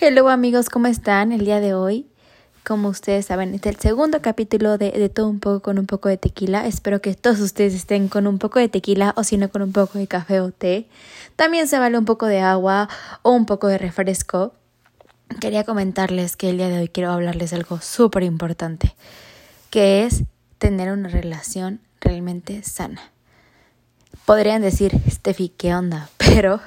Hello amigos, ¿cómo están? El día de hoy, como ustedes saben, es el segundo capítulo de, de, todo un poco con un poco de tequila. Espero que todos ustedes estén con un poco de tequila o si no con un poco de café o té. También se vale un poco de agua o un poco de refresco. Quería comentarles que el día de hoy quiero hablarles algo súper importante, que es tener una relación realmente sana. Podrían decir, Steffi, ¿qué onda? Pero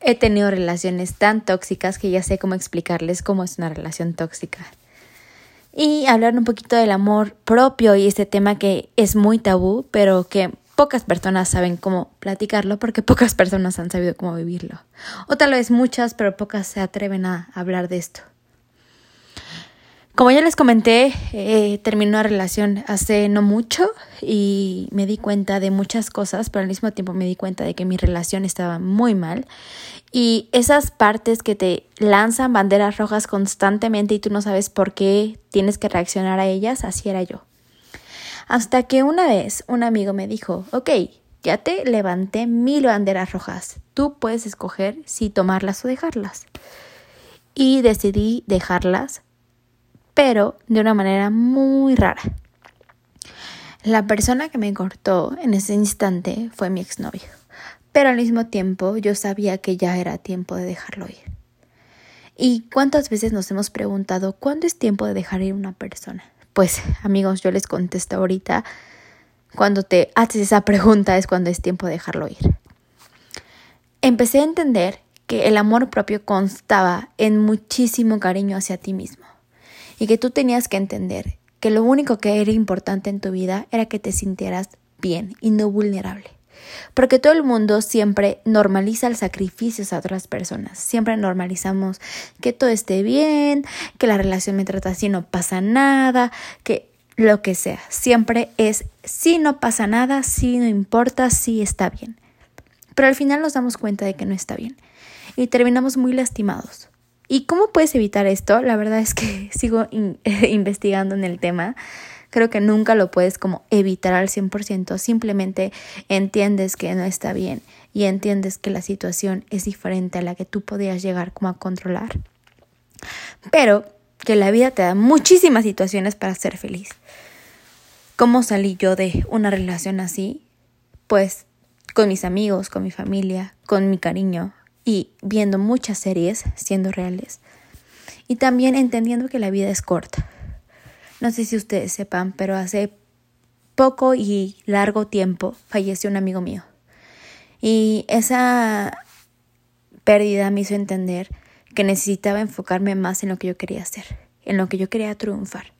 He tenido relaciones tan tóxicas que ya sé cómo explicarles cómo es una relación tóxica. Y hablar un poquito del amor propio y este tema que es muy tabú, pero que pocas personas saben cómo platicarlo porque pocas personas han sabido cómo vivirlo. O tal vez muchas, pero pocas se atreven a hablar de esto. Como ya les comenté, eh, terminé una relación hace no mucho y me di cuenta de muchas cosas, pero al mismo tiempo me di cuenta de que mi relación estaba muy mal. Y esas partes que te lanzan banderas rojas constantemente y tú no sabes por qué tienes que reaccionar a ellas, así era yo. Hasta que una vez un amigo me dijo, ok, ya te levanté mil banderas rojas, tú puedes escoger si tomarlas o dejarlas. Y decidí dejarlas pero de una manera muy rara. La persona que me cortó en ese instante fue mi exnovio, pero al mismo tiempo yo sabía que ya era tiempo de dejarlo ir. ¿Y cuántas veces nos hemos preguntado cuándo es tiempo de dejar ir una persona? Pues amigos, yo les contesto ahorita, cuando te haces esa pregunta es cuando es tiempo de dejarlo ir. Empecé a entender que el amor propio constaba en muchísimo cariño hacia ti mismo y que tú tenías que entender que lo único que era importante en tu vida era que te sintieras bien y no vulnerable. Porque todo el mundo siempre normaliza el sacrificio a otras personas. Siempre normalizamos que todo esté bien, que la relación me trata así, no pasa nada, que lo que sea. Siempre es si no pasa nada, si no importa, si está bien. Pero al final nos damos cuenta de que no está bien y terminamos muy lastimados. ¿Y cómo puedes evitar esto? La verdad es que sigo investigando en el tema. Creo que nunca lo puedes como evitar al 100%. Simplemente entiendes que no está bien y entiendes que la situación es diferente a la que tú podías llegar como a controlar. Pero que la vida te da muchísimas situaciones para ser feliz. ¿Cómo salí yo de una relación así? Pues con mis amigos, con mi familia, con mi cariño, y viendo muchas series siendo reales y también entendiendo que la vida es corta. No sé si ustedes sepan, pero hace poco y largo tiempo falleció un amigo mío. Y esa pérdida me hizo entender que necesitaba enfocarme más en lo que yo quería hacer, en lo que yo quería triunfar.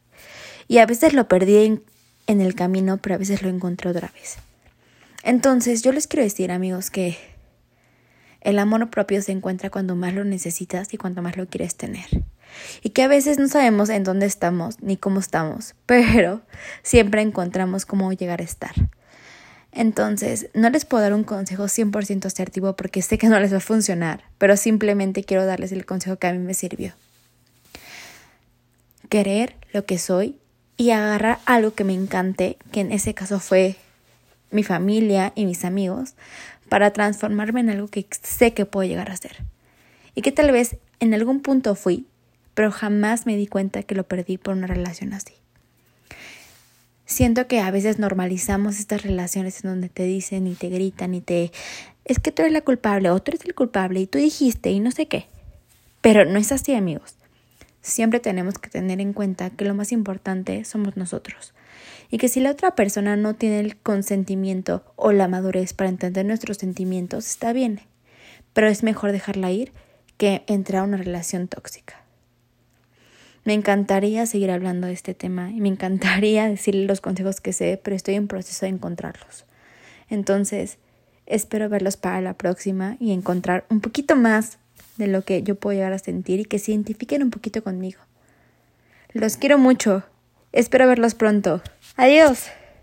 Y a veces lo perdí en, el camino, pero a veces lo encontré otra vez. Entonces yo les quiero decir, amigos, que el amor propio se encuentra cuando más lo necesitas y cuando más lo quieres tener. Y que a veces no sabemos en dónde estamos ni cómo estamos, pero siempre encontramos cómo llegar a estar. Entonces, no les puedo dar un consejo 100% asertivo porque sé que no les va a funcionar, pero simplemente quiero darles el consejo que a mí me sirvió. Querer lo que soy y agarrar algo que me encante, que en ese caso fue mi familia y mis amigos, para transformarme en algo que sé que puedo llegar a ser. Y que tal vez en algún punto fui, pero jamás me di cuenta que lo perdí por una relación así. Siento que a veces normalizamos estas relaciones en donde te dicen y te gritan y te... Es que tú eres la culpable o tú eres el culpable y tú dijiste y no sé qué. Pero no es así amigos. Siempre tenemos que tener en cuenta que lo más importante somos nosotros y que si la otra persona no tiene el consentimiento o la madurez para entender nuestros sentimientos, está bien, pero es mejor dejarla ir que entrar a una relación tóxica. Me encantaría seguir hablando de este tema y me encantaría decirle los consejos que sé, pero estoy en proceso de encontrarlos. Entonces, espero verlos para la próxima y encontrar un poquito más de lo que yo puedo llegar a sentir y que se identifiquen un poquito conmigo. Los quiero mucho. Espero verlos pronto. Adiós.